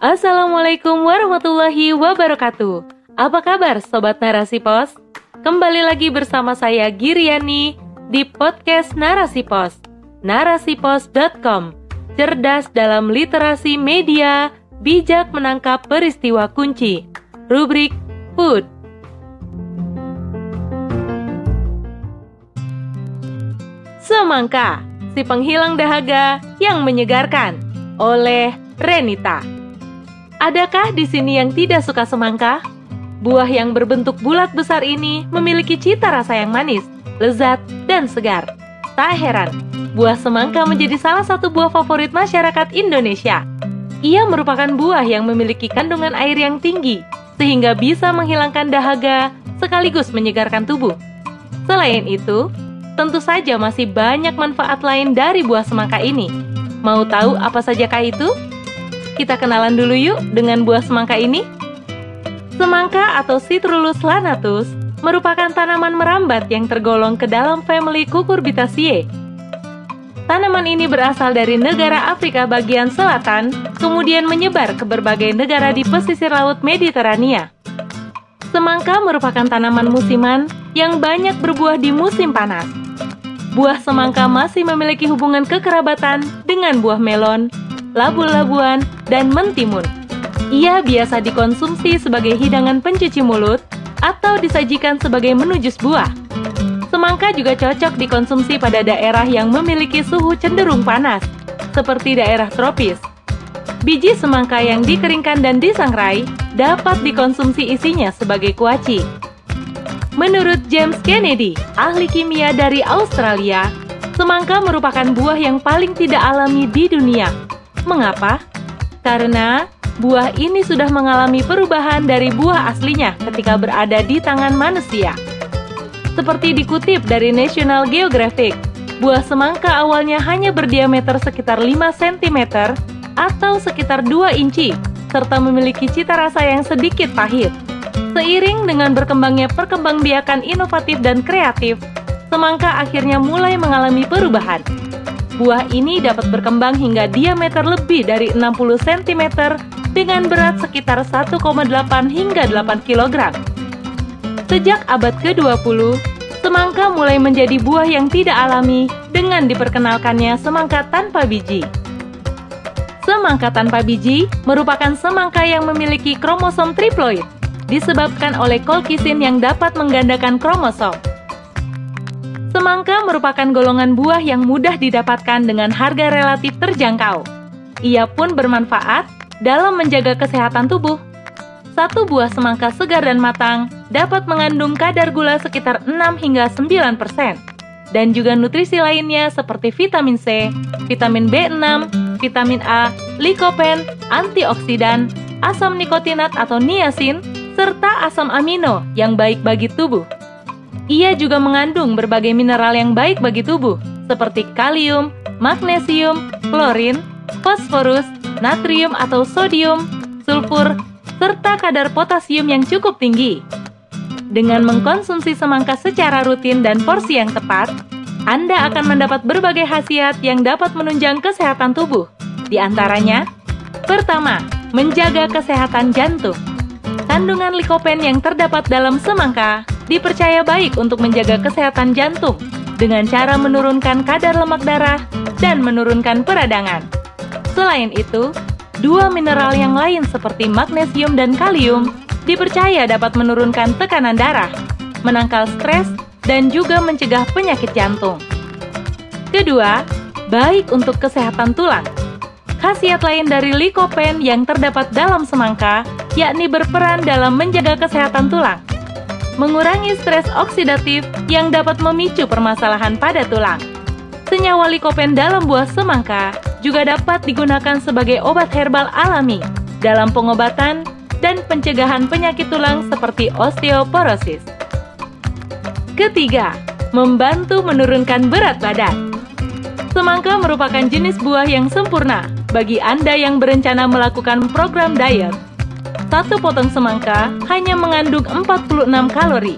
Assalamualaikum warahmatullahi wabarakatuh. Apa kabar Sobat Narasi Pos? Kembali lagi bersama saya Giriani di podcast Narasi Pos. Narasipos.com Cerdas dalam literasi media, bijak menangkap peristiwa kunci. Rubrik Food. Semangka, si penghilang dahaga yang menyegarkan oleh Renita. Adakah di sini yang tidak suka semangka? Buah yang berbentuk bulat besar ini memiliki cita rasa yang manis, lezat, dan segar. Tak heran, buah semangka menjadi salah satu buah favorit masyarakat Indonesia. Ia merupakan buah yang memiliki kandungan air yang tinggi, sehingga bisa menghilangkan dahaga sekaligus menyegarkan tubuh. Selain itu, tentu saja masih banyak manfaat lain dari buah semangka ini. Mau tahu apa sajakah itu? Kita kenalan dulu yuk dengan buah semangka ini. Semangka atau Citrulus lanatus merupakan tanaman merambat yang tergolong ke dalam famili Cucurbitaceae. Tanaman ini berasal dari negara Afrika bagian selatan, kemudian menyebar ke berbagai negara di pesisir laut Mediterania. Semangka merupakan tanaman musiman yang banyak berbuah di musim panas. Buah semangka masih memiliki hubungan kekerabatan dengan buah melon, labu-labuan, dan mentimun. Ia biasa dikonsumsi sebagai hidangan pencuci mulut atau disajikan sebagai menu jus buah. Semangka juga cocok dikonsumsi pada daerah yang memiliki suhu cenderung panas, seperti daerah tropis. Biji semangka yang dikeringkan dan disangrai dapat dikonsumsi isinya sebagai kuaci. Menurut James Kennedy, ahli kimia dari Australia, semangka merupakan buah yang paling tidak alami di dunia Mengapa? Karena buah ini sudah mengalami perubahan dari buah aslinya ketika berada di tangan manusia. Seperti dikutip dari National Geographic, buah semangka awalnya hanya berdiameter sekitar 5 cm atau sekitar 2 inci, serta memiliki cita rasa yang sedikit pahit. Seiring dengan berkembangnya perkembangbiakan inovatif dan kreatif, semangka akhirnya mulai mengalami perubahan buah ini dapat berkembang hingga diameter lebih dari 60 cm dengan berat sekitar 1,8 hingga 8 kg. Sejak abad ke-20, semangka mulai menjadi buah yang tidak alami dengan diperkenalkannya semangka tanpa biji. Semangka tanpa biji merupakan semangka yang memiliki kromosom triploid, disebabkan oleh kolkisin yang dapat menggandakan kromosom. Semangka merupakan golongan buah yang mudah didapatkan dengan harga relatif terjangkau. Ia pun bermanfaat dalam menjaga kesehatan tubuh. Satu buah semangka segar dan matang dapat mengandung kadar gula sekitar 6 hingga 9 persen. Dan juga nutrisi lainnya seperti vitamin C, vitamin B6, vitamin A, likopen, antioksidan, asam nikotinat atau niacin, serta asam amino yang baik bagi tubuh. Ia juga mengandung berbagai mineral yang baik bagi tubuh, seperti kalium, magnesium, klorin, fosforus, natrium atau sodium, sulfur, serta kadar potasium yang cukup tinggi. Dengan mengkonsumsi semangka secara rutin dan porsi yang tepat, Anda akan mendapat berbagai khasiat yang dapat menunjang kesehatan tubuh. Di antaranya, pertama, menjaga kesehatan jantung. Kandungan likopen yang terdapat dalam semangka dipercaya baik untuk menjaga kesehatan jantung dengan cara menurunkan kadar lemak darah dan menurunkan peradangan. Selain itu, dua mineral yang lain seperti magnesium dan kalium dipercaya dapat menurunkan tekanan darah, menangkal stres, dan juga mencegah penyakit jantung. Kedua, baik untuk kesehatan tulang. Khasiat lain dari likopen yang terdapat dalam semangka yakni berperan dalam menjaga kesehatan tulang mengurangi stres oksidatif yang dapat memicu permasalahan pada tulang. Senyawa likopen dalam buah semangka juga dapat digunakan sebagai obat herbal alami dalam pengobatan dan pencegahan penyakit tulang seperti osteoporosis. Ketiga, membantu menurunkan berat badan. Semangka merupakan jenis buah yang sempurna bagi Anda yang berencana melakukan program diet satu potong semangka hanya mengandung 46 kalori.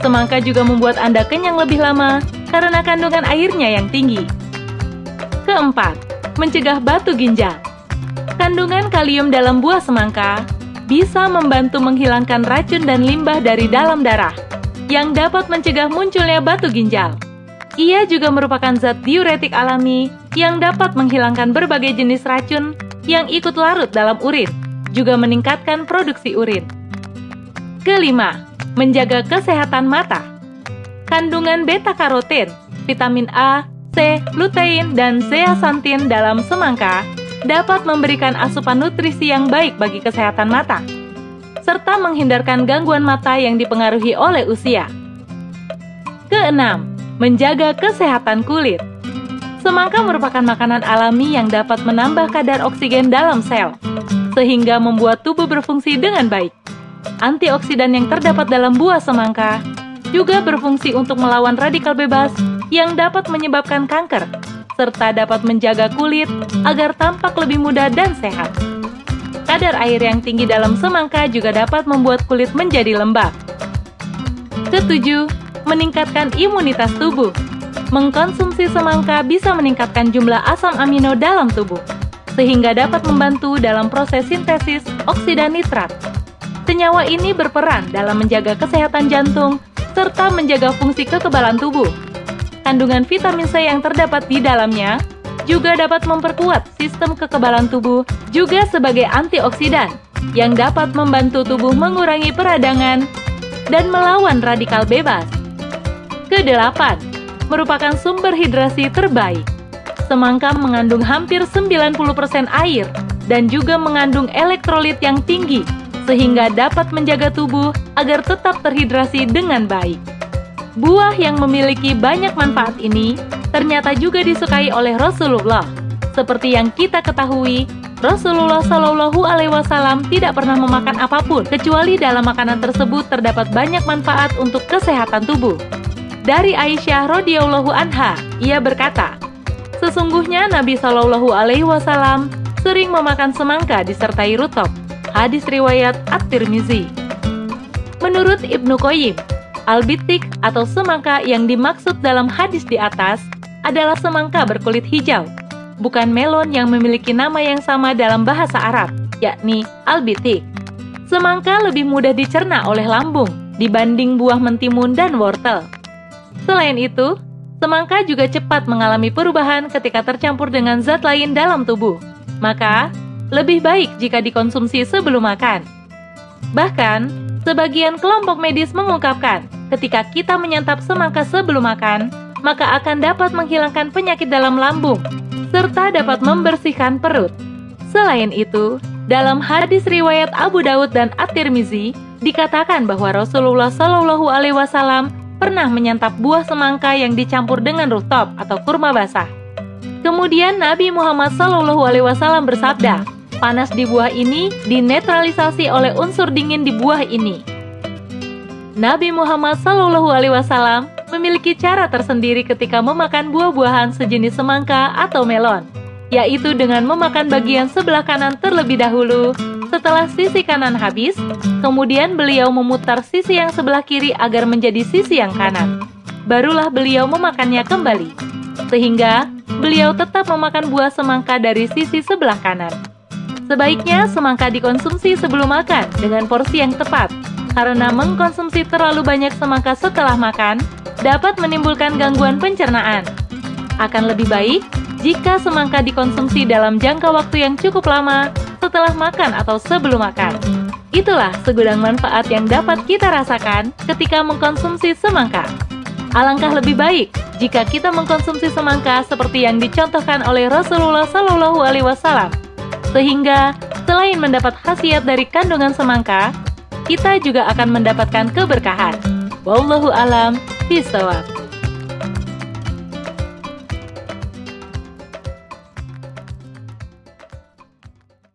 Semangka juga membuat Anda kenyang lebih lama karena kandungan airnya yang tinggi. Keempat, mencegah batu ginjal. Kandungan kalium dalam buah semangka bisa membantu menghilangkan racun dan limbah dari dalam darah, yang dapat mencegah munculnya batu ginjal. Ia juga merupakan zat diuretik alami yang dapat menghilangkan berbagai jenis racun yang ikut larut dalam urin, juga meningkatkan produksi urin. Kelima, menjaga kesehatan mata. Kandungan beta-karotin, vitamin A, C, lutein, dan zeaxanthin dalam semangka dapat memberikan asupan nutrisi yang baik bagi kesehatan mata, serta menghindarkan gangguan mata yang dipengaruhi oleh usia. Keenam, menjaga kesehatan kulit. Semangka merupakan makanan alami yang dapat menambah kadar oksigen dalam sel, sehingga membuat tubuh berfungsi dengan baik. Antioksidan yang terdapat dalam buah semangka juga berfungsi untuk melawan radikal bebas yang dapat menyebabkan kanker serta dapat menjaga kulit agar tampak lebih muda dan sehat. Kadar air yang tinggi dalam semangka juga dapat membuat kulit menjadi lembab. Ketujuh, meningkatkan imunitas tubuh. Mengkonsumsi semangka bisa meningkatkan jumlah asam amino dalam tubuh, sehingga dapat membantu dalam proses sintesis oksida nitrat. Senyawa ini berperan dalam menjaga kesehatan jantung serta menjaga fungsi kekebalan tubuh kandungan vitamin C yang terdapat di dalamnya juga dapat memperkuat sistem kekebalan tubuh juga sebagai antioksidan yang dapat membantu tubuh mengurangi peradangan dan melawan radikal bebas. Kedelapan, merupakan sumber hidrasi terbaik. Semangka mengandung hampir 90% air dan juga mengandung elektrolit yang tinggi sehingga dapat menjaga tubuh agar tetap terhidrasi dengan baik. Buah yang memiliki banyak manfaat ini ternyata juga disukai oleh Rasulullah. Seperti yang kita ketahui, Rasulullah Shallallahu Alaihi Wasallam tidak pernah memakan apa pun kecuali dalam makanan tersebut terdapat banyak manfaat untuk kesehatan tubuh. Dari Aisyah radhiyallahu anha, ia berkata, sesungguhnya Nabi Shallallahu Alaihi Wasallam sering memakan semangka disertai rutop. Hadis riwayat At-Tirmizi. Menurut Ibnu Qayyim, Albitik atau semangka yang dimaksud dalam hadis di atas adalah semangka berkulit hijau, bukan melon yang memiliki nama yang sama dalam bahasa Arab, yakni albitik. Semangka lebih mudah dicerna oleh lambung dibanding buah mentimun dan wortel. Selain itu, semangka juga cepat mengalami perubahan ketika tercampur dengan zat lain dalam tubuh. Maka, lebih baik jika dikonsumsi sebelum makan. Bahkan, sebagian kelompok medis mengungkapkan ketika kita menyantap semangka sebelum makan, maka akan dapat menghilangkan penyakit dalam lambung serta dapat membersihkan perut. Selain itu, dalam hadis riwayat Abu Daud dan At-Tirmizi dikatakan bahwa Rasulullah Shallallahu alaihi wasallam pernah menyantap buah semangka yang dicampur dengan rutop atau kurma basah. Kemudian Nabi Muhammad wasallam bersabda, "Panas di buah ini dinetralisasi oleh unsur dingin di buah ini." Nabi Muhammad Wasallam memiliki cara tersendiri ketika memakan buah-buahan sejenis semangka atau melon, yaitu dengan memakan bagian sebelah kanan terlebih dahulu. Setelah sisi kanan habis, kemudian beliau memutar sisi yang sebelah kiri agar menjadi sisi yang kanan. Barulah beliau memakannya kembali, sehingga beliau tetap memakan buah semangka dari sisi sebelah kanan. Sebaiknya semangka dikonsumsi sebelum makan dengan porsi yang tepat, karena mengkonsumsi terlalu banyak semangka setelah makan dapat menimbulkan gangguan pencernaan. Akan lebih baik jika semangka dikonsumsi dalam jangka waktu yang cukup lama setelah makan atau sebelum makan. Itulah segudang manfaat yang dapat kita rasakan ketika mengkonsumsi semangka. Alangkah lebih baik jika kita mengkonsumsi semangka seperti yang dicontohkan oleh Rasulullah Shallallahu Alaihi Wasallam, sehingga selain mendapat khasiat dari kandungan semangka, kita juga akan mendapatkan keberkahan. Wallahu alam bisawab.